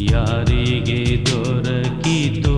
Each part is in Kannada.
ಯಾರಿಗೆ ದೊರಕಿತು?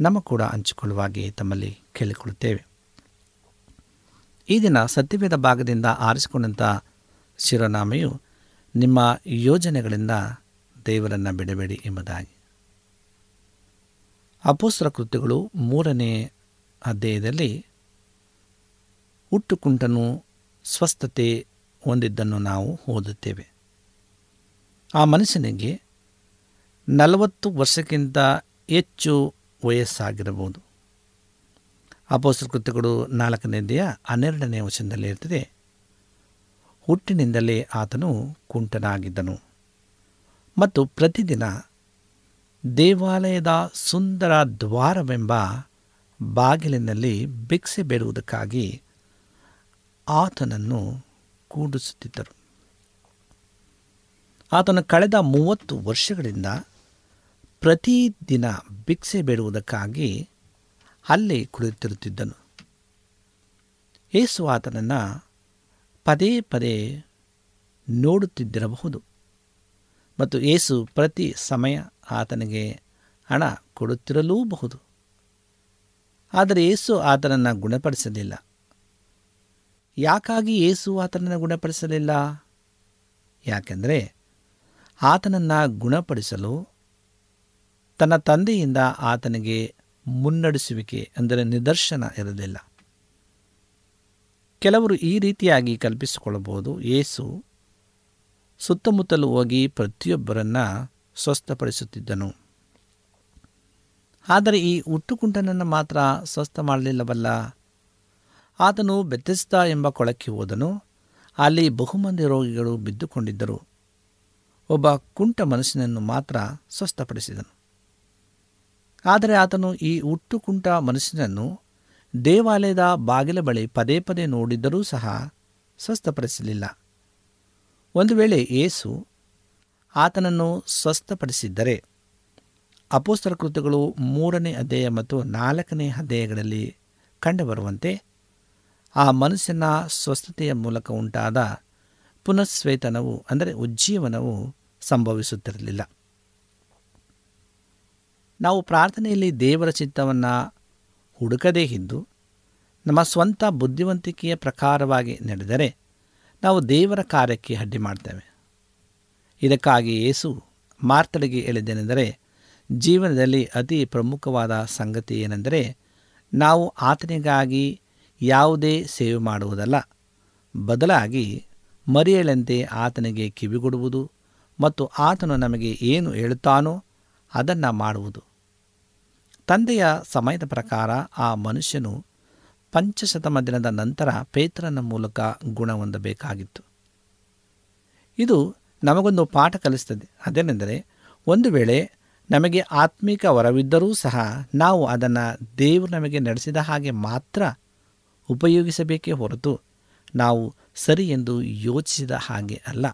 ನಮ್ಮ ಕೂಡ ಹಂಚಿಕೊಳ್ಳುವಾಗೆ ತಮ್ಮಲ್ಲಿ ಕೇಳಿಕೊಳ್ಳುತ್ತೇವೆ. ಈ ದಿನ ಸತ್ಯವೇದ ಭಾಗದಿಂದ ಆರಿಸಿಕೊಂಡಂಥ ಶಿರನಾಮೆಯು ನಿಮ್ಮ ಯೋಜನೆಗಳಿಂದ ದೇವರನ್ನು ಬಿಡಬೇಡಿ ಎಂಬುದಾಗಿ. ಅಪೋಸ್ತ್ರ ಕೃತ್ಯಗಳು ಮೂರನೇ ಅಧ್ಯಾಯದಲ್ಲಿ ಹುಟ್ಟುಕುಂಟನು ಸ್ವಸ್ಥತೆ ಹೊಂದಿದ್ದನ್ನು ನಾವು ಓದುತ್ತೇವೆ. ಆ ಮನುಷ್ಯನಿಗೆ ನಲವತ್ತು ವರ್ಷಕ್ಕಿಂತ ಹೆಚ್ಚು ವಯಸ್ಸಾಗಿರಬಹುದು. ಅಪೋಸ್ತ್ರ ಕೃತ್ಯಗಳು ನಾಲ್ಕನೇದೆಯ ಹನ್ನೆರಡನೇ ವಚನದಲ್ಲಿ ಇರ್ತದೆ ಹುಟ್ಟಿನಿಂದಲೇ ಆತನು ಕುಂಟನಾಗಿದ್ದನು. ಮತ್ತು ಪ್ರತಿದಿನ ದೇವಾಲಯದ ಸುಂದರ ದ್ವಾರವೆಂಬ ಬಾಗಿಲಿನಲ್ಲಿ ಭಿಕ್ಷೆ ಬೇಡುವುದಕ್ಕಾಗಿ ಆತನನ್ನು ಕೂಡಿಸುತ್ತಿದ್ದರು. ಆತನು ಕಳೆದ ಮೂವತ್ತು ವರ್ಷಗಳಿಂದ ಪ್ರತಿದಿನ ಭಿಕ್ಷೆ ಬೇಡುವುದಕ್ಕಾಗಿ ಅಲ್ಲಿ ಕುಳಿತಿರುತ್ತಿದ್ದನು. ಯೇಸು ಆತನನ್ನು ಪದೇ ಪದೇ ನೋಡುತ್ತಿದ್ದಿರಬಹುದು. ಮತ್ತು ಏಸು ಪ್ರತಿ ಸಮಯ ಆತನಿಗೆ ಹಣ ಕೊಡುತ್ತಿರಲೂಬಹುದು. ಆದರೆ ಏಸು ಆತನನ್ನು ಗುಣಪಡಿಸಲಿಲ್ಲ. ಯಾಕಾಗಿ ಏಸು ಆತನನ್ನು ಗುಣಪಡಿಸಲಿಲ್ಲ? ಯಾಕೆಂದರೆ ಆತನನ್ನು ಗುಣಪಡಿಸಲು ತನ್ನ ತಂದೆಯಿಂದ ಆತನಿಗೆ ಮುನ್ನಡೆಸುವಿಕೆ ಅಂದರೆ ನಿದರ್ಶನ ಇರಲಿಲ್ಲ. ಕೆಲವರು ಈ ರೀತಿಯಾಗಿ ಕಲ್ಪಿಸಿಕೊಳ್ಳಬಹುದು ಯೇಸು ಸುತ್ತಮುತ್ತಲು ಹೋಗಿ ಪ್ರತಿಯೊಬ್ಬರನ್ನ ಸ್ವಸ್ಥಪಡಿಸುತ್ತಿದ್ದನು. ಆದರೆ ಈ ಹುಟ್ಟುಕುಂಟನನ್ನು ಮಾತ್ರ ಸ್ವಸ್ಥ ಮಾಡಲಿಲ್ಲವಲ್ಲ? ಆತನು ಬೆತ್ತೆಸ್ತಾ ಎಂಬ ಕೊಳಕ್ಕೆ ಹೋದನು. ಅಲ್ಲಿ ಬಹುಮಂದಿ ರೋಗಿಗಳು ಬಿದ್ದುಕೊಂಡಿದ್ದರು. ಒಬ್ಬ ಕುಂಟ ಮನಸ್ಸಿನನ್ನು ಮಾತ್ರ ಸ್ವಸ್ಥಪಡಿಸಿದನು. ಆದರೆ ಆತನು ಈ ಹುಟ್ಟುಕುಂಟ ಮನುಷ್ಯನನ್ನು ದೇವಾಲಯದ ಬಾಗಿಲ ಬಳಿ ಪದೇ ಪದೇ ನೋಡಿದ್ದರೂ ಸಹ ಸ್ವಸ್ಥಪಡಿಸಲಿಲ್ಲ. ಒಂದು ವೇಳೆ ಏಸು ಆತನನ್ನು ಸ್ವಸ್ಥಪಡಿಸಿದ್ದರೆ ಅಪೋಸ್ತರ ಕೃತ್ಯಗಳು ಮೂರನೇ ಅಧ್ಯಾಯ ಮತ್ತು ನಾಲ್ಕನೇ ಅಧ್ಯಾಯಗಳಲ್ಲಿ ಕಂಡುಬರುವಂತೆ ಆ ಮನುಷ್ಯನ ಸ್ವಸ್ಥತೆಯ ಮೂಲಕ ಉಂಟಾದ ಪುನಃಶ್ವೇತನವು ಅಂದರೆ ಉಜ್ಜೀವನವು, ಸಂಭವಿಸುತ್ತಿರಲಿಲ್ಲ. ನಾವು ಪ್ರಾರ್ಥನೆಯಲ್ಲಿ ದೇವರ ಚಿತ್ತವನ್ನು ಹುಡುಕದೇ ಇದ್ದು, ನಮ್ಮ ಸ್ವಂತ ಬುದ್ಧಿವಂತಿಕೆಯ ಪ್ರಕಾರವಾಗಿ ನಡೆದರೆ ನಾವು ದೇವರ ಕಾರ್ಯಕ್ಕೆ ಅಡ್ಡಿ ಮಾಡ್ತೇವೆ. ಇದಕ್ಕಾಗಿ ಏಸು ಮಾರ್ತಡಿಗೆ ಹೇಳಿದ್ದೇನೆಂದರೆ, ಜೀವನದಲ್ಲಿ ಅತಿ ಪ್ರಮುಖವಾದ ಸಂಗತಿ ಏನೆಂದರೆ, ನಾವು ಆತನಿಗಾಗಿ ಯಾವುದೇ ಸೇವೆ ಮಾಡುವುದಲ್ಲ. ಬದಲಾಗಿ ಮರಿಯಳಂತೆ ಆತನಿಗೆ ಕಿವಿಗೊಡುವುದು ಮತ್ತು ಆತನು ನಮಗೆ ಏನು ಹೇಳುತ್ತಾನೋ ಅದನ್ನು ಮಾಡುವುದು. ತಂದೆಯ ಸಮಯದ ಪ್ರಕಾರ ಆ ಮನುಷ್ಯನು ಪಂಚಶತಮ ದಿನದ ನಂತರ ಪೇತ್ರನ ಮೂಲಕ ಗುಣ ಹೊಂದಬೇಕಾಗಿತ್ತು. ಇದು ನಮಗೊಂದು ಪಾಠ ಕಲಿಸ್ತದೆ. ಅದೇನೆಂದರೆ, ಒಂದು ವೇಳೆ ನಮಗೆ ಆತ್ಮಿಕ ವರವಿದ್ದರೂ ಸಹ ನಾವು ಅದನ್ನು ದೇವರು ನಮಗೆ ನಡೆಸಿದ ಹಾಗೆ ಮಾತ್ರ ಉಪಯೋಗಿಸಬೇಕೇ ಹೊರತು ನಾವು ಸರಿ ಎಂದು ಯೋಚಿಸಿದ ಹಾಗೆ ಅಲ್ಲ.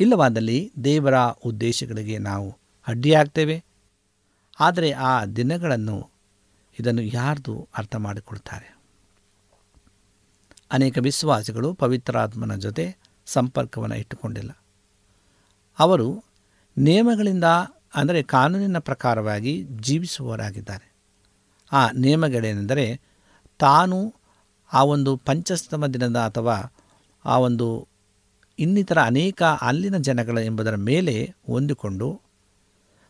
ಇಲ್ಲವಾದಲ್ಲಿ ದೇವರ ಉದ್ದೇಶಗಳಿಗೆ ನಾವು ಅಡ್ಡಿಯಾಗ್ತೇವೆ. ಆದರೆ ಆ ದಿನಗಳನ್ನು ಇದನ್ನು ಯಾರ್ದು ಅರ್ಥ ಮಾಡಿಕೊಳ್ತಾರೆ? ಅನೇಕ ವಿಶ್ವಾಸಿಗಳು ಪವಿತ್ರಾತ್ಮನ ಜೊತೆ ಸಂಪರ್ಕವನ್ನು ಇಟ್ಟುಕೊಂಡಿಲ್ಲ. ಅವರು ನಿಯಮಗಳಿಂದ, ಅಂದರೆ ಕಾನೂನಿನ ಪ್ರಕಾರವಾಗಿ ಜೀವಿಸುವವರಾಗಿದ್ದಾರೆ. ಆ ನಿಯಮಗಳೇನೆಂದರೆ ತಾನು ಆ ಒಂದು ಪಂಚಸ್ತಮ ದಿನದ ಅಥವಾ ಆ ಒಂದು ಇನ್ನಿತರ ಅನೇಕ ಅಲ್ಲಿನ ಜನಗಳ ಎಂಬುದರ ಮೇಲೆ ಹೊಂದಿಕೊಂಡು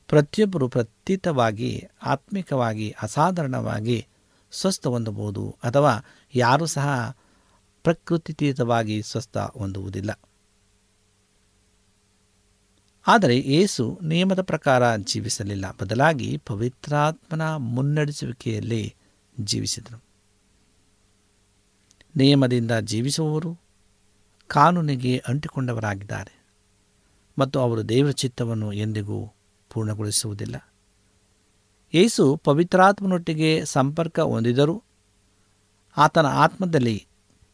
ಪ್ರತಿಯೊಬ್ಬರು ಪ್ರತೀತವಾಗಿ, ಆತ್ಮಿಕವಾಗಿ, ಅಸಾಧಾರಣವಾಗಿ ಸ್ವಸ್ಥ ಹೊಂದಬಹುದು ಅಥವಾ ಯಾರೂ ಸಹ ಪ್ರಕೃತಿತೀತವಾಗಿ ಸ್ವಸ್ಥ ಹೊಂದುವುದಿಲ್ಲ. ಆದರೆ ಏಸು ನಿಯಮದ ಪ್ರಕಾರ ಜೀವಿಸಲಿಲ್ಲ. ಬದಲಾಗಿ ಪವಿತ್ರಾತ್ಮನ ಮುನ್ನಡೆಸುವಿಕೆಯಲ್ಲಿ ಜೀವಿಸಿದರು. ನಿಯಮದಿಂದ ಜೀವಿಸುವವರು ಕಾನೂನಿಗೆ ಅಂಟಿಕೊಂಡವರಾಗಿದ್ದಾರೆ. ಮತ್ತು ಅವರು ದೇವರ ಚಿತ್ತವನ್ನು ಎಂದಿಗೂ ಪೂರ್ಣಗೊಳಿಸುವುದಿಲ್ಲ. ಯೇಸು ಪವಿತ್ರಾತ್ಮನೊಟ್ಟಿಗೆ ಸಂಪರ್ಕ ಹೊಂದಿದರೂ ಆತನ ಆತ್ಮದಲ್ಲಿ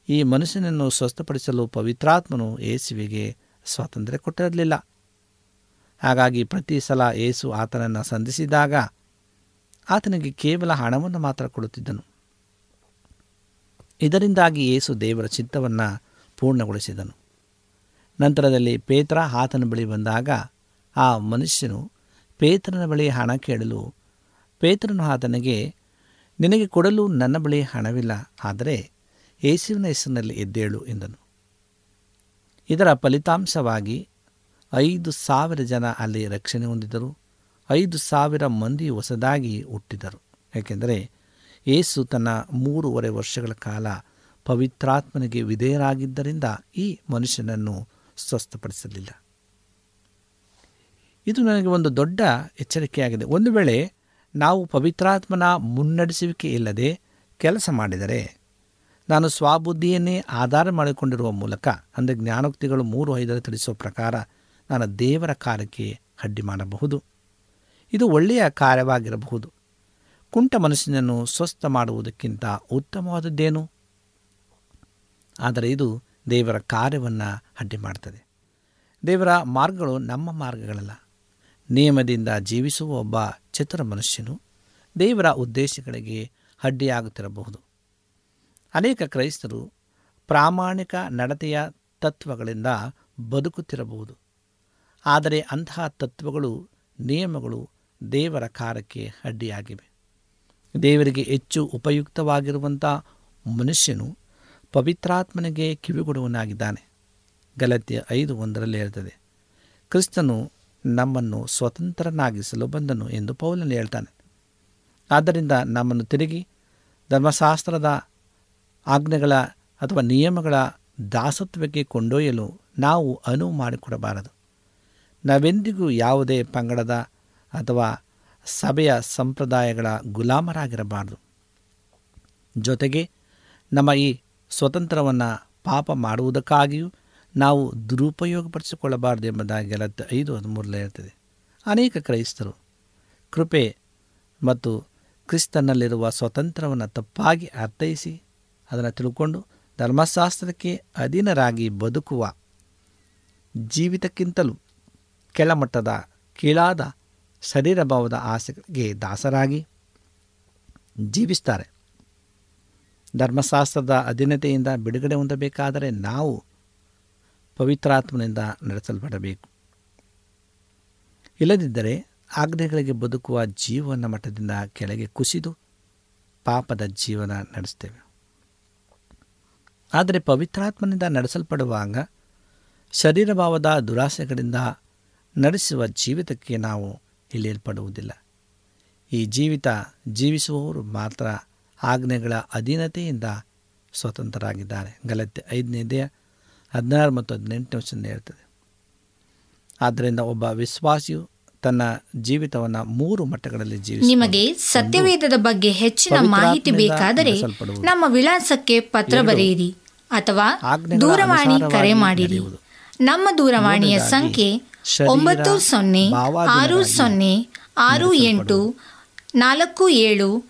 ಈ ಮನುಷ್ಯನನ್ನು ಸ್ವಸ್ಥಪಡಿಸಲು ಪವಿತ್ರಾತ್ಮನು ಯೇಸುವಿಗೆ ಸ್ವಾತಂತ್ರ್ಯ ಕೊಟ್ಟಿರಲಿಲ್ಲ. ಹಾಗಾಗಿ ಪ್ರತಿ ಸಲ ಯೇಸು ಆತನನ್ನು ಸಂಧಿಸಿದಾಗ ಆತನಿಗೆ ಕೇವಲ ಹಣವನ್ನು ಮಾತ್ರ ಕೊಡುತ್ತಿದ್ದನು. ಇದರಿಂದಾಗಿ ಯೇಸು ದೇವರ ಚಿತ್ತವನ್ನು ಪೂರ್ಣಗೊಳಿಸಿದನು. ನಂತರದಲ್ಲಿ ಪೇತ್ರ ಆತನ ಬಳಿ ಬಂದಾಗ ಆ ಮನುಷ್ಯನು ಪೇತ್ರನ ಬಳಿ ಹಣ ಕೇಳಲು ಪೇತ್ರನು ಆತನಿಗೆ, ನಿನಗೆ ಕೊಡಲು ನನ್ನ ಬಳಿ ಹಣವಿಲ್ಲ, ಆದರೆ ಯೇಸುವಿನ ಹೆಸರಿನಲ್ಲಿ ಎದ್ದೇಳು ಎಂದನು. ಇದರ ಫಲಿತಾಂಶವಾಗಿ ಐದು ಸಾವಿರ ಜನ ಅಲ್ಲಿ ರಕ್ಷಣೆ ಹೊಂದಿದರು ಐದು ಸಾವಿರ ಮಂದಿ ಹೊಸದಾಗಿ ಹುಟ್ಟಿದರು. ಏಕೆಂದರೆ ಯೇಸು ತನ್ನ ಮೂರುವರೆ ವರ್ಷಗಳ ಕಾಲ ಪವಿತ್ರಾತ್ಮನಿಗೆ ವಿಧೇಯರಾಗಿದ್ದರಿಂದ ಈ ಮನುಷ್ಯನನ್ನು ಸ್ವಸ್ಥಪಡಿಸಲಿಲ್ಲ. ಇದು ನನಗೆ ಒಂದು ದೊಡ್ಡ ಎಚ್ಚರಿಕೆಯಾಗಿದೆ. ಒಂದು ವೇಳೆ ನಾವು ಪವಿತ್ರಾತ್ಮನ ಮುನ್ನಡೆಸುವಿಕೆ ಇಲ್ಲದೆ ಕೆಲಸ ಮಾಡಿದರೆ, ನಾನು ಸ್ವಬುದ್ಧಿಯನ್ನೇ ಆಧಾರ ಮಾಡಿಕೊಂಡಿರುವ ಮೂಲಕ, ಅಂದರೆ ಜ್ಞಾನೋಕ್ತಿಗಳು ಮೂರು ಐದರ ತಿಳಿಸುವ ಪ್ರಕಾರ, ನಾನು ದೇವರ ಕಾರ್ಯಕ್ಕೆ ಅಡ್ಡಿ ಮಾಡಬಹುದು. ಇದು ಒಳ್ಳೆಯ ಕಾರ್ಯವಾಗಿರಬಹುದು. ಕುಂಟ ಮನಸ್ಸಿನನ್ನು ಸ್ವಸ್ಥ ಮಾಡುವುದಕ್ಕಿಂತ ಉತ್ತಮವಾದದ್ದೇನು? ಆದರೆ ಇದು ದೇವರ ಕಾರ್ಯವನ್ನು ಅಡ್ಡಿ ಮಾಡ್ತದೆ. ದೇವರ ಮಾರ್ಗಗಳು ನಮ್ಮ ಮಾರ್ಗಗಳಲ್ಲ. ನಿಯಮದಿಂದ ಜೀವಿಸುವ ಒಬ್ಬ ಚತುರ ಮನುಷ್ಯನು ದೇವರ ಉದ್ದೇಶಗಳಿಗೆ ಅಡ್ಡಿಯಾಗುತ್ತಿರಬಹುದು. ಅನೇಕ ಕ್ರೈಸ್ತರು ಪ್ರಾಮಾಣಿಕ ನಡತೆಯ ತತ್ವಗಳಿಂದ ಬದುಕುತ್ತಿರಬಹುದು. ಆದರೆ ಅಂತಹ ತತ್ವಗಳು, ನಿಯಮಗಳು ದೇವರ ಕಾರ್ಯಕ್ಕೆ ಅಡ್ಡಿಯಾಗಿವೆ. ದೇವರಿಗೆ ಹೆಚ್ಚು ಉಪಯುಕ್ತವಾಗಿರುವಂಥ ಮನುಷ್ಯನು ಪವಿತ್ರಾತ್ಮನಿಗೆ ಕಿವಿಗೊಡುವನಾಗಿದ್ದಾನೆ ಗಲತ್ಯ ಐದು ಒಂದರಲ್ಲಿ ಹೇಳ್ತದೆ, ಕ್ರಿಸ್ತನು ನಮ್ಮನ್ನು ಸ್ವತಂತ್ರನಾಗಿಸಲು ಬಂದನು ಎಂದು ಪೌಲನು ಹೇಳ್ತಾನೆ. ಆದ್ದರಿಂದ ನಮ್ಮನ್ನು ತಿರುಗಿ ಧರ್ಮಶಾಸ್ತ್ರದ ಆಜ್ಞೆಗಳ ಅಥವಾ ನಿಯಮಗಳ ದಾಸತ್ವಕ್ಕೆ ಕೊಂಡೊಯ್ಯಲು ನಾವು ಅನುವು ಮಾಡಿಕೊಡಬಾರದು. ನಾವೆಂದಿಗೂ ಯಾವುದೇ ಪಂಗಡದ ಅಥವಾ ಸಭೆಯ ಸಂಪ್ರದಾಯಗಳ ಗುಲಾಮರಾಗಿರಬಾರದು. ಜೊತೆಗೆ ನಮ್ಮ ಈ ಸ್ವತಂತ್ರವನ್ನು ಪಾಪ ಮಾಡುವುದಕ್ಕಾಗಿಯೂ ನಾವು ದುರುಪಯೋಗಪಡಿಸಿಕೊಳ್ಳಬಾರ್ದು ಎಂಬುದಾಗಿ ಗಲತ್ತು ಐದು ಹದಿಮೂರಲೇ ಇರ್ತದೆ ಅನೇಕ ಕ್ರೈಸ್ತರು ಕೃಪೆ ಮತ್ತು ಕ್ರಿಸ್ತನಲ್ಲಿರುವ ಸ್ವತಂತ್ರವನ್ನು ತಪ್ಪಾಗಿ ಅರ್ಥೈಸಿ ಅದನ್ನು ತಿಳ್ಕೊಂಡು ಧರ್ಮಶಾಸ್ತ್ರಕ್ಕೆ ಅಧೀನರಾಗಿ ಬದುಕುವ ಜೀವಿತಕ್ಕಿಂತಲೂ ಕೆಳಮಟ್ಟದ ಕೀಳಾದ ಶರೀರ ಭಾವದ ಆಸೆಗೆ ದಾಸರಾಗಿ ಜೀವಿಸ್ತಾರೆ. ಧರ್ಮಶಾಸ್ತ್ರದ ಅಧೀನತೆಯಿಂದ ಬಿಡುಗಡೆ ಹೊಂದಬೇಕಾದರೆ ನಾವು ಪವಿತ್ರಾತ್ಮನಿಂದ ನಡೆಸಲ್ಪಡಬೇಕು. ಇಲ್ಲದಿದ್ದರೆ ಆಜ್ಞೆಗಳಿಗೆ ಬದುಕುವ ಜೀವನ ಮಟ್ಟದಿಂದ ಕೆಳಗೆ ಕುಸಿದು ಪಾಪದ ಜೀವನ ನಡೆಸ್ತೇವೆ. ಆದರೆ ಪವಿತ್ರಾತ್ಮನಿಂದ ನಡೆಸಲ್ಪಡುವಾಗ ಶರೀರಭಾವದ ದುರಾಸೆಗಳಿಂದ ನಡೆಸುವ ಜೀವಿತಕ್ಕೆ ನಾವು ಇಳಿಯಲ್ಪಡುವುದಿಲ್ಲ ಈ ಜೀವಿತ ಜೀವಿಸುವವರು ಮಾತ್ರ ಆಜ್ಞೆಗಳ ಅಧೀನತೆಯಿಂದ ಸ್ವತಂತ್ರರಾಗಿದ್ದಾರೆ. ಗಲತೆ ಐದನೇದೆಯ ಹದಿನಾರು ಮತ್ತು ಹದಿನೆಂಟನೇ ವಚನ ಹೇಳ್ತದೆ. ಆದ್ದರಿಂದ ಒಬ್ಬ ವಿಶ್ವಾಸಿಯು ತನ್ನ ಜೀವಿತವನ್ನು ಮೂರು ಮಟ್ಟಗಳಲ್ಲಿ ಜೀವಿಸಿ ನಿಮಗೆ ಸತ್ಯವೇದದ ಬಗ್ಗೆ ಹೆಚ್ಚಿನ ಮಾಹಿತಿ ಬೇಕಾದರೆ ನಮ್ಮ ವಿಳಾಸಕ್ಕೆ ಪತ್ರ ಬರೆಯಿರಿ ಅಥವಾ ದೂರವಾಣಿ ಕರೆ ಮಾಡಿರಿ. ನಮ್ಮ ದೂರವಾಣಿಯ ಸಂಖ್ಯೆ ಒಂಬತ್ತು ಸೊನ್ನೆ ಆರು ಸೊನ್ನೆ ಆರು ಎಂಟು ನಾಲ್ಕು ಏಳು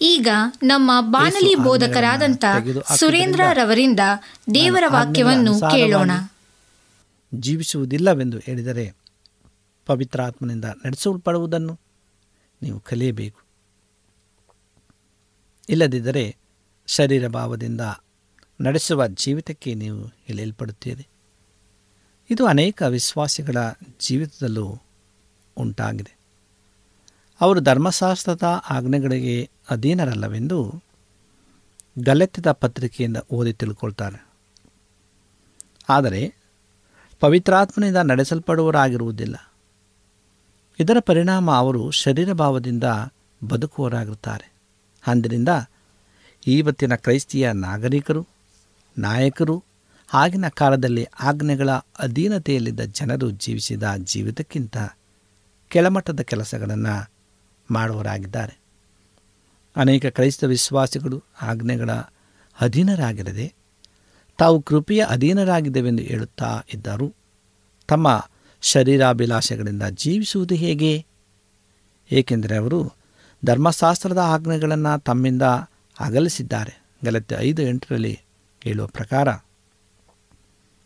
ಈಗ ನಮ್ಮ ಬಾನಲಿ ಬೋಧಕರಾದಂಥ ಸುರೇಂದ್ರ ರವರಿಂದ ದೇವರ ವಾಕ್ಯವನ್ನು ಕೇಳೋಣ. ಜೀವಿಸುವುದಿಲ್ಲವೆಂದು ಹೇಳಿದರೆ ಪವಿತ್ರಾತ್ಮನಿಂದ ನಡೆಸಲ್ಪಡುವುದನ್ನು ನೀವು ಕಲಿಯಬೇಕು. ಇಲ್ಲದಿದ್ದರೆ ಶರೀರ ಭಾವದಿಂದ ನಡೆಸುವ ಜೀವಿತಕ್ಕೆ ನೀವು ಎಳೆಯಲ್ಪಡುತ್ತೀರಿ. ಇದು ಅನೇಕ ವಿಶ್ವಾಸಿಗಳ ಜೀವಿತದಲ್ಲೂ ಉಂಟಾಗಿದೆ. ಅವರು ಧರ್ಮಶಾಸ್ತ್ರದ ಆಜ್ಞೆಗಳಿಗೆ ಅಧೀನರಲ್ಲವೆಂದು ಗಲೆತ್ತದ ಪತ್ರಿಕೆಯಿಂದ ಓದಿ ತಿಳ್ಕೊಳ್ತಾರೆ. ಆದರೆ ಪವಿತ್ರಾತ್ಮನಿಂದ ನಡೆಸಲ್ಪಡುವರಾಗಿರುವುದಿಲ್ಲ ಇದರ ಪರಿಣಾಮ ಅವರು ಶರೀರ ಭಾವದಿಂದ ಬದುಕುವರಾಗಿರುತ್ತಾರೆ ಅಂದಿನಿಂದ ಇವತ್ತಿನ ಕ್ರೈಸ್ತಿಯ ನಾಗರಿಕರು, ನಾಯಕರು, ಆಗಿನ ಕಾಲದಲ್ಲಿ ಆಜ್ಞೆಗಳ ಅಧೀನತೆಯಲ್ಲಿದ್ದ ಜನರು ಜೀವಿಸಿದ ಜೀವಿತಕ್ಕಿಂತ ಕೆಳಮಟ್ಟದ ಕೆಲಸಗಳನ್ನು ಮಾಡುವವರಾಗಿದ್ದಾರೆ. ಅನೇಕ ಕ್ರೈಸ್ತ ವಿಶ್ವಾಸಿಗಳು ಆಜ್ಞೆಗಳ ಅಧೀನರಾಗಿರದೆ ತಾವು ಕೃಪೆಯ ಅಧೀನರಾಗಿದ್ದೇವೆಂದು ಹೇಳುತ್ತಾ ಇದ್ದರು. ತಮ್ಮ ಶರೀರಾಭಿಲಾಷೆಗಳಿಂದ ಜೀವಿಸುವುದು ಹೇಗೆ? ಏಕೆಂದರೆ ಅವರು ಧರ್ಮಶಾಸ್ತ್ರದ ಆಜ್ಞೆಗಳನ್ನು ತಮ್ಮಿಂದ ಅಗಲಿಸಿದ್ದಾರೆ. ಗಲತ್ತೆ ಐದು ಎಂಟರಲ್ಲಿ ಹೇಳುವ ಪ್ರಕಾರ,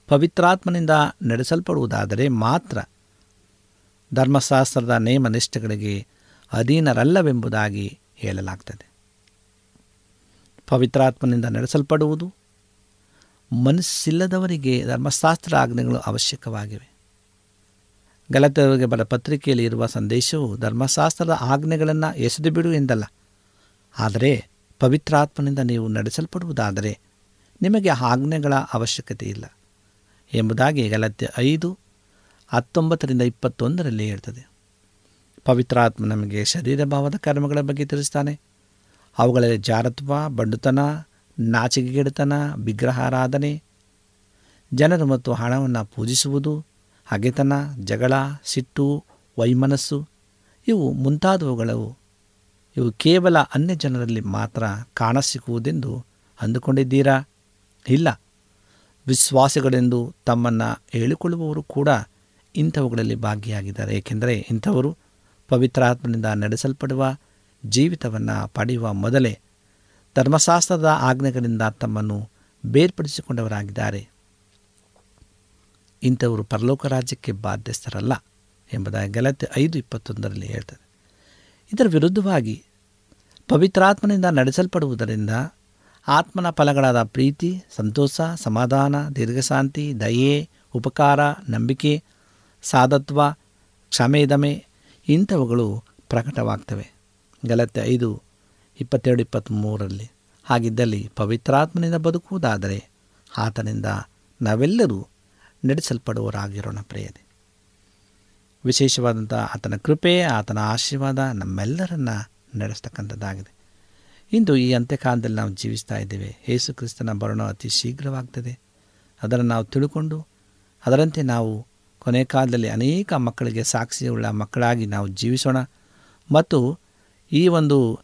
ಪವಿತ್ರಾತ್ಮನಿಂದ ನಡೆಸಲ್ಪಡುವುದಾದರೆ ಮಾತ್ರ ಧರ್ಮಶಾಸ್ತ್ರದ ನೇಮ ನಿಷ್ಠೆಗಳಿಗೆ ಅಧೀನರಲ್ಲವೆಂಬುದಾಗಿ ಹೇಳಲಾಗ್ತದೆ. ಪವಿತ್ರಾತ್ಮನಿಂದ ನಡೆಸಲ್ಪಡುವುದು ಮನಸ್ಸಿಲ್ಲದವರಿಗೆ ಧರ್ಮಶಾಸ್ತ್ರ ಆಜ್ಞೆಗಳು ಅವಶ್ಯಕವಾಗಿವೆ. ಗಲತವರಿಗೆ ಬರ ಪತ್ರಿಕೆಯಲ್ಲಿ ಇರುವ ಸಂದೇಶವು ಧರ್ಮಶಾಸ್ತ್ರದ ಆಜ್ಞೆಗಳನ್ನು ಎಸೆದು ಬಿಡು ಎಂದಲ್ಲ. ಆದರೆ ಪವಿತ್ರಾತ್ಮನಿಂದ ನೀವು ನಡೆಸಲ್ಪಡುವುದಾದರೆ ನಿಮಗೆ ಆಜ್ಞೆಗಳ ಅವಶ್ಯಕತೆ ಇಲ್ಲ ಎಂಬುದಾಗಿ ಗಲತ್ಯ ಐದು ಹತ್ತೊಂಬತ್ತರಿಂದ ಇಪ್ಪತ್ತೊಂದರಲ್ಲಿ ಹೇಳ್ತದೆ. ಪವಿತ್ರಾತ್ಮ ನಮಗೆ ಶರೀರ ಭಾವದ ಕರ್ಮಗಳ ಬಗ್ಗೆ ತಿಳಿಸ್ತಾನೆ. ಅವುಗಳಲ್ಲಿ ಜಾರತ್ವ, ಬಂಡುತನ, ನಾಚಿಕೆಗೆಡತನ, ವಿಗ್ರಹಾರಾಧನೆ. ಜನರು ಮತ್ತು ಹಣವನ್ನು ಪೂಜಿಸುವುದು, ಹಗೆತನ, ಜಗಳ, ಸಿಟ್ಟು, ವೈಮನಸ್ಸು, ಇವು ಮುಂತಾದವುಗಳು ಇವು ಕೇವಲ ಅನ್ಯ ಜನರಲ್ಲಿ ಮಾತ್ರ ಕಾಣಸಿಕ್ಕುವುದೆಂದು ಅಂದುಕೊಂಡಿದ್ದೀರಾ? ಇಲ್ಲ. ವಿಶ್ವಾಸಿಗಳೆಂದು ತಮ್ಮನ್ನು ಹೇಳಿಕೊಳ್ಳುವವರು ಕೂಡ ಇಂಥವುಗಳಲ್ಲಿ ಭಾಗಿಯಾಗಿದ್ದಾರೆ. ಏಕೆಂದರೆ ಇಂಥವರು ಪವಿತ್ರಾತ್ಮನಿಂದ ನಡೆಸಲ್ಪಡುವ ಜೀವಿತವನ್ನು ಪಡೆಯುವ ಮೊದಲೇ ಧರ್ಮಶಾಸ್ತ್ರದ ಆಜ್ಞೆಗಳಿಂದ ತಮ್ಮನ್ನು ಬೇರ್ಪಡಿಸಿಕೊಂಡವರಾಗಿದ್ದಾರೆ. ಇಂಥವರು ಪರಲೋಕ ರಾಜ್ಯಕ್ಕೆ ಬಾಧ್ಯಸ್ಥರಲ್ಲ ಎಂಬುದಾಗಿ ಗಲತೆ ಐದು ಇಪ್ಪತ್ತೊಂದರಲ್ಲಿ ಹೇಳ್ತದೆ. ಇದರ ವಿರುದ್ಧವಾಗಿ ಪವಿತ್ರಾತ್ಮನಿಂದ ನಡೆಸಲ್ಪಡುವುದರಿಂದ ಆತ್ಮನ ಫಲಗಳಾದ ಪ್ರೀತಿ, ಸಂತೋಷ, ಸಮಾಧಾನ, ದೀರ್ಘಶಾಂತಿ, ದಯೆ, ಉಪಕಾರ, ನಂಬಿಕೆ, ಸಾಧತ್ವ, ಕ್ಷಮೆದಮೆ ಇಂಥವುಗಳು ಪ್ರಕಟವಾಗ್ತವೆ. ಗಲತ್ತೆ ಐದು, ಇಪ್ಪತ್ತೆರಡು, ಇಪ್ಪತ್ತ್ಮೂರರಲ್ಲಿ. ಹಾಗಿದ್ದಲ್ಲಿ ಪವಿತ್ರಾತ್ಮನಿಂದ ಬದುಕುವುದಾದರೆ ಆತನಿಂದ ನಾವೆಲ್ಲರೂ ನಡೆಸಲ್ಪಡುವರಾಗಿರೋಣ ಪ್ರೇಯದೆ ವಿಶೇಷವಾದಂಥ ಆತನ ಕೃಪೆ, ಆತನ ಆಶೀರ್ವಾದ ನಮ್ಮೆಲ್ಲರನ್ನ ನಡೆಸ್ತಕ್ಕಂಥದ್ದಾಗಿದೆ. ಇಂದು ಈ ಅಂತ್ಯಕಾಲದಲ್ಲಿ ನಾವು ಜೀವಿಸ್ತಾ ಇದ್ದೇವೆ. ಯೇಸು ಕ್ರಿಸ್ತನ ಅತಿ ಶೀಘ್ರವಾಗ್ತದೆ. ಅದನ್ನು ನಾವು ತಿಳ್ಕೊಂಡು ಅದರಂತೆ ನಾವು ಕೊನೆ ಕಾಲದಲ್ಲಿ ಅನೇಕ ಮಕ್ಕಳಿಗೆ ಸಾಕ್ಷಿಯುಳ್ಳ ಮಕ್ಕಳಾಗಿ ನಾವು ಜೀವಿಸೋಣ. ಮತ್ತು ಈ ಒಂದು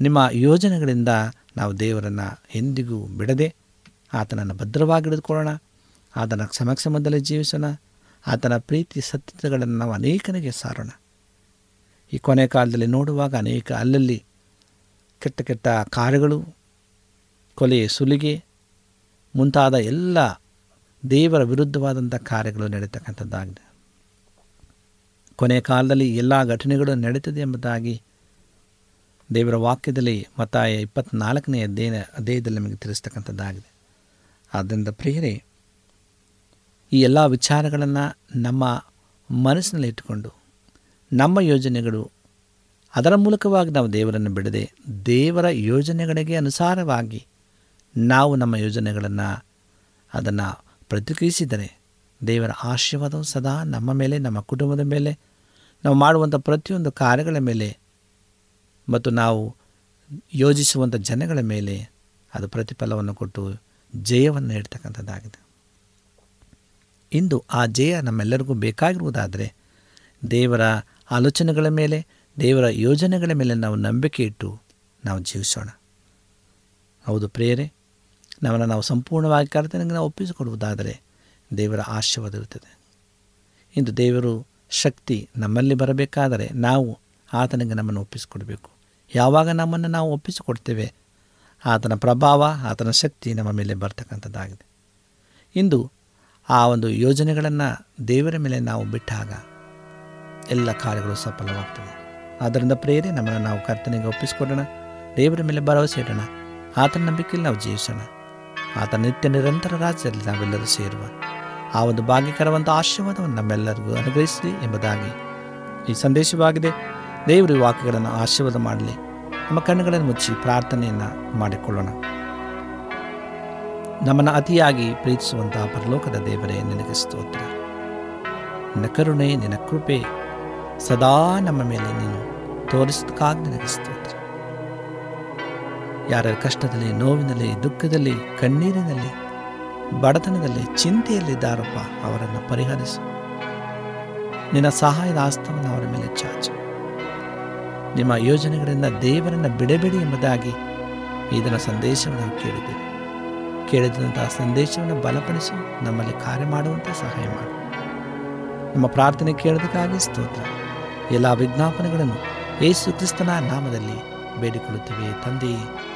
ನಿಮ್ಮ ಯೋಜನೆಗಳಿಂದ ನಾವು ದೇವರನ್ನು ಎಂದಿಗೂ ಬಿಡದೆ ಆತನನ್ನು ಭದ್ರವಾಗಿ ಹಿಡಿದುಕೊಳ್ಳೋಣ ಆತನ ಸಮಕ್ಷಮದಲ್ಲಿ ಜೀವಿಸೋಣ. ಆತನ ಪ್ರೀತಿ ಸತ್ಯತೆಗಳನ್ನು ನಾವು ಅನೇಕನಿಗೆ ಸಾರೋಣ. ಈ ಕೊನೆ ಕಾಲದಲ್ಲಿ ನೋಡುವಾಗ ಅನೇಕ ಅಲ್ಲಲ್ಲಿ ಕೆಟ್ಟ ಕೆಟ್ಟ ಕಾರ್ಯಗಳು, ಕೊಲೆ, ಸುಲಿಗೆ ಮುಂತಾದ ಎಲ್ಲ ದೇವರ ವಿರುದ್ಧವಾದಂಥ ಕಾರ್ಯಗಳು ನಡೀತಕ್ಕಂಥದ್ದಾಗಿದೆ. ಕೊನೆಯ ಕಾಲದಲ್ಲಿ ಎಲ್ಲ ಘಟನೆಗಳು ನಡೀತದೆ ಎಂಬುದಾಗಿ ದೇವರ ವಾಕ್ಯದಲ್ಲಿ ಮತ್ತಾಯ ಇಪ್ಪತ್ನಾಲ್ಕನೇ ಅಧ್ಯಯನ, ಅಧ್ಯಾಯದಲ್ಲಿ ನಮಗೆ ತಿಳಿಸ್ತಕ್ಕಂಥದ್ದಾಗಿದೆ. ಆದ್ದರಿಂದ ಪ್ರಿಯರೇ, ಈ ಎಲ್ಲ ವಿಚಾರಗಳನ್ನು ನಮ್ಮ ಮನಸ್ಸಿನಲ್ಲಿ ಇಟ್ಟುಕೊಂಡು, ನಮ್ಮ ಯೋಜನೆಗಳು, ಅದರ ಮೂಲಕವಾಗಿ ನಾವು ದೇವರನ್ನು ಬಿಡದೆ, ದೇವರ ಯೋಜನೆಗಳಿಗೆ ಅನುಸಾರವಾಗಿ ನಾವು ನಮ್ಮ ಯೋಜನೆಗಳನ್ನು, ಅದನ್ನು ಪ್ರತಿಕ್ರಿಯಿಸಿದರೆ ದೇವರ ಆಶೀರ್ವಾದವು ಸದಾ ನಮ್ಮ ಮೇಲೆ, ನಮ್ಮ ಕುಟುಂಬದ ಮೇಲೆ, ನಾವು ಮಾಡುವಂಥ ಪ್ರತಿಯೊಂದು ಕಾರ್ಯಗಳ ಮೇಲೆ ಮತ್ತು ನಾವು ಯೋಜಿಸುವಂಥ ಜನಗಳ ಮೇಲೆ ಅದು ಪ್ರತಿಫಲವನ್ನು ಕೊಟ್ಟು ಜಯವನ್ನು ನೀಡ್ತಕ್ಕಂಥದ್ದಾಗಿದೆ. ಇಂದು ಆ ಜಯ ನಮ್ಮೆಲ್ಲರಿಗೂ ಬೇಕಾಗಿರುವುದಾದರೆ ದೇವರ ಆಲೋಚನೆಗಳ ಮೇಲೆ, ದೇವರ ಯೋಜನೆಗಳ ಮೇಲೆ ನಾವು ನಂಬಿಕೆ ಇಟ್ಟು ನಾವು ಜೀವಿಸೋಣ. ಹೌದು ಪ್ರೇರೆ ನಮ್ಮನ್ನು ನಾವು ಸಂಪೂರ್ಣವಾಗಿ ಕರ್ತನಿಗೆ ನಾವು ಒಪ್ಪಿಸಿಕೊಡುವುದಾದರೆ ದೇವರ ಆಶೀರ್ವಾದ ಇರುತ್ತದೆ ಇಂದು ದೇವರು ಶಕ್ತಿ ನಮ್ಮಲ್ಲಿ ಬರಬೇಕಾದರೆ ನಾವು ಆತನಿಗೆ ನಮ್ಮನ್ನು ಒಪ್ಪಿಸಿಕೊಡಬೇಕು. ಯಾವಾಗ ನಮ್ಮನ್ನು ನಾವು ಒಪ್ಪಿಸಿಕೊಡ್ತೇವೆ? ಆತನ ಪ್ರಭಾವ, ಆತನ ಶಕ್ತಿ ನಮ್ಮ ಮೇಲೆ ಬರ್ತಕ್ಕಂಥದ್ದಾಗಿದೆ. ಇಂದು ಆ ಒಂದು ಯೋಜನೆಗಳನ್ನು ದೇವರ ಮೇಲೆ ನಾವು ಬಿಟ್ಟಾಗ ಎಲ್ಲ ಕಾರ್ಯಗಳು ಸಫಲವಾಗ್ತವೆ. ಆದ್ದರಿಂದ ಪ್ರೇರೆ ನಮ್ಮನ್ನು ನಾವು ಕರ್ತನಿಗೆ ಒಪ್ಪಿಸಿಕೊಡೋಣ. ದೇವರ ಮೇಲೆ ಭರವಸೆ ಇಡೋಣ. ಆತನ ನಂಬಿಕೆಯಲ್ಲಿ ನಾವು ಜೀವಿಸೋಣ ಆತನ ನಿತ್ಯ ನಿರಂತರ ರಾಜ್ಯದಲ್ಲಿ ನಾವೆಲ್ಲರೂ ಸೇರುವ ಆ ಒಂದು ಭಾಗ್ಯಕರವಂತ ಆಶೀರ್ವಾದವನ್ನು ನಮ್ಮೆಲ್ಲರಿಗೂ ಅನುಗ್ರಹಿಸಲಿ ಎಂಬುದಾಗಿ ಈ ಸಂದೇಶವಾಗಿದೆ. ದೇವರ ವಾಕ್ಯಗಳನ್ನು ಆಶೀರ್ವಾದ ಮಾಡಲಿ. ನಮ್ಮ ಕಣ್ಣುಗಳನ್ನು ಮುಚ್ಚಿ ಪ್ರಾರ್ಥನೆಯನ್ನು ಮಾಡಿಕೊಳ್ಳೋಣ. ನಮ್ಮನ್ನು ಅತಿಯಾಗಿ ಪ್ರೀತಿಸುವಂತಹ ಪರಲೋಕದ ದೇವರೇ, ನಿನಗೆ ಸ್ತೋತ್ರ. ನಿನ್ನ ಕರುಣೆ, ನಿನ್ನ ಕೃಪೆ ಸದಾ ನಮ್ಮ ಮೇಲೆ ನೀನು ತೋರಿಸೋದಕ್ಕಾಗಿ ನಿನಗೆ ಸ್ತೋತ್ರ. ಯಾರ ಕಷ್ಟದಲ್ಲಿ, ನೋವಿನಲ್ಲಿ, ದುಃಖದಲ್ಲಿ, ಕಣ್ಣೀರಿನಲ್ಲಿ, ಬಡತನದಲ್ಲಿ ಚಿಂತೆಯಲ್ಲಿದ್ದಾರಪ್ಪ ಅವರನ್ನು ಪರಿಹರಿಸು. ನಿನ್ನ ಸಹಾಯದ ಆಸ್ತವನ್ನು ಅವರ ಮೇಲೆ ಚಾಚು. ನಿಮ್ಮ ಯೋಜನೆಗಳಿಂದ ದೇವರನ್ನು ಬಿಡಬೇಡಿ ಎಂಬುದಾಗಿ ಇದರ ಸಂದೇಶವನ್ನು ನಾವು ಕೇಳಿದ್ದೇವೆ. ಕೇಳಿದಂತಹ ಸಂದೇಶವನ್ನು ಬಲಪಡಿಸಿ, ನಮ್ಮಲ್ಲಿ ಕಾರ್ಯ ಮಾಡುವಂತೆ ಸಹಾಯ ಮಾಡು. ನಮ್ಮ ಪ್ರಾರ್ಥನೆ ಕೇಳೋದಕ್ಕಾಗಿ ಸ್ತೋತ್ರ. ಎಲ್ಲ ವಿಜ್ಞಾಪನೆಗಳನ್ನು ಯೇಸು ಕ್ರಿಸ್ತನ ನಾಮದಲ್ಲಿ ಬೇಡಿಕೊಳ್ಳುತ್ತೇವೆ ತಂದೆ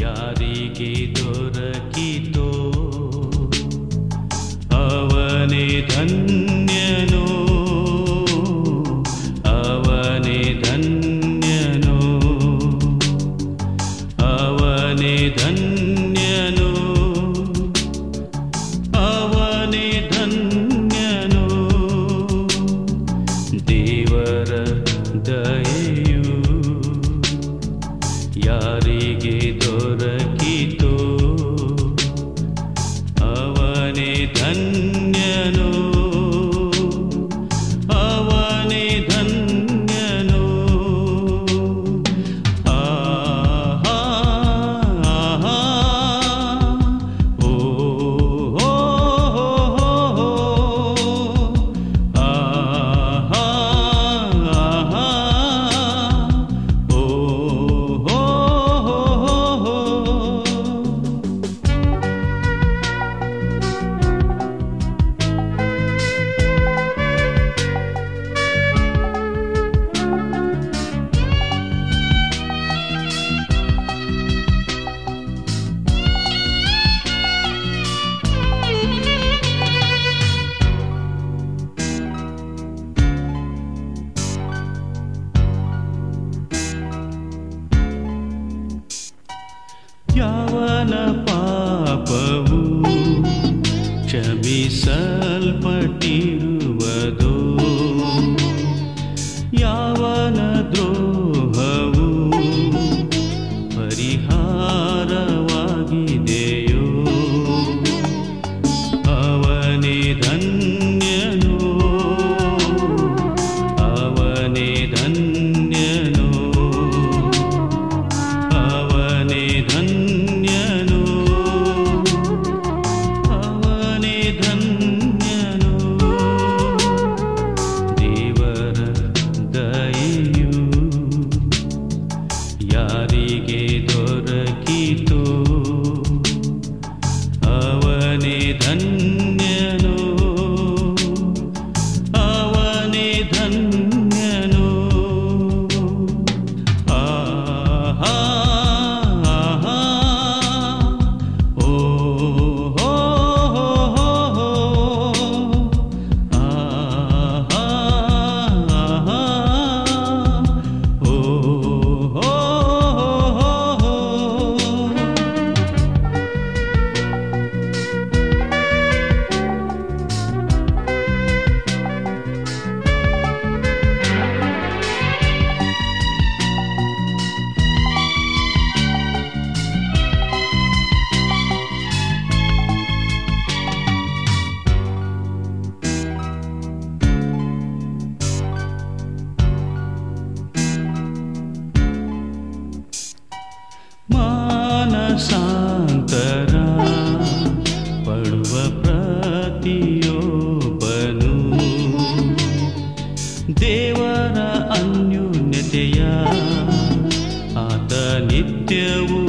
ಯಾರಿಗೆ ದೊರಕಿತೋ? ಅವನೇ ಧನ್ಯನು. ಅವನೇ ಧನ್ಯನು. ಅವನೇ ಧನ್ಯನು dear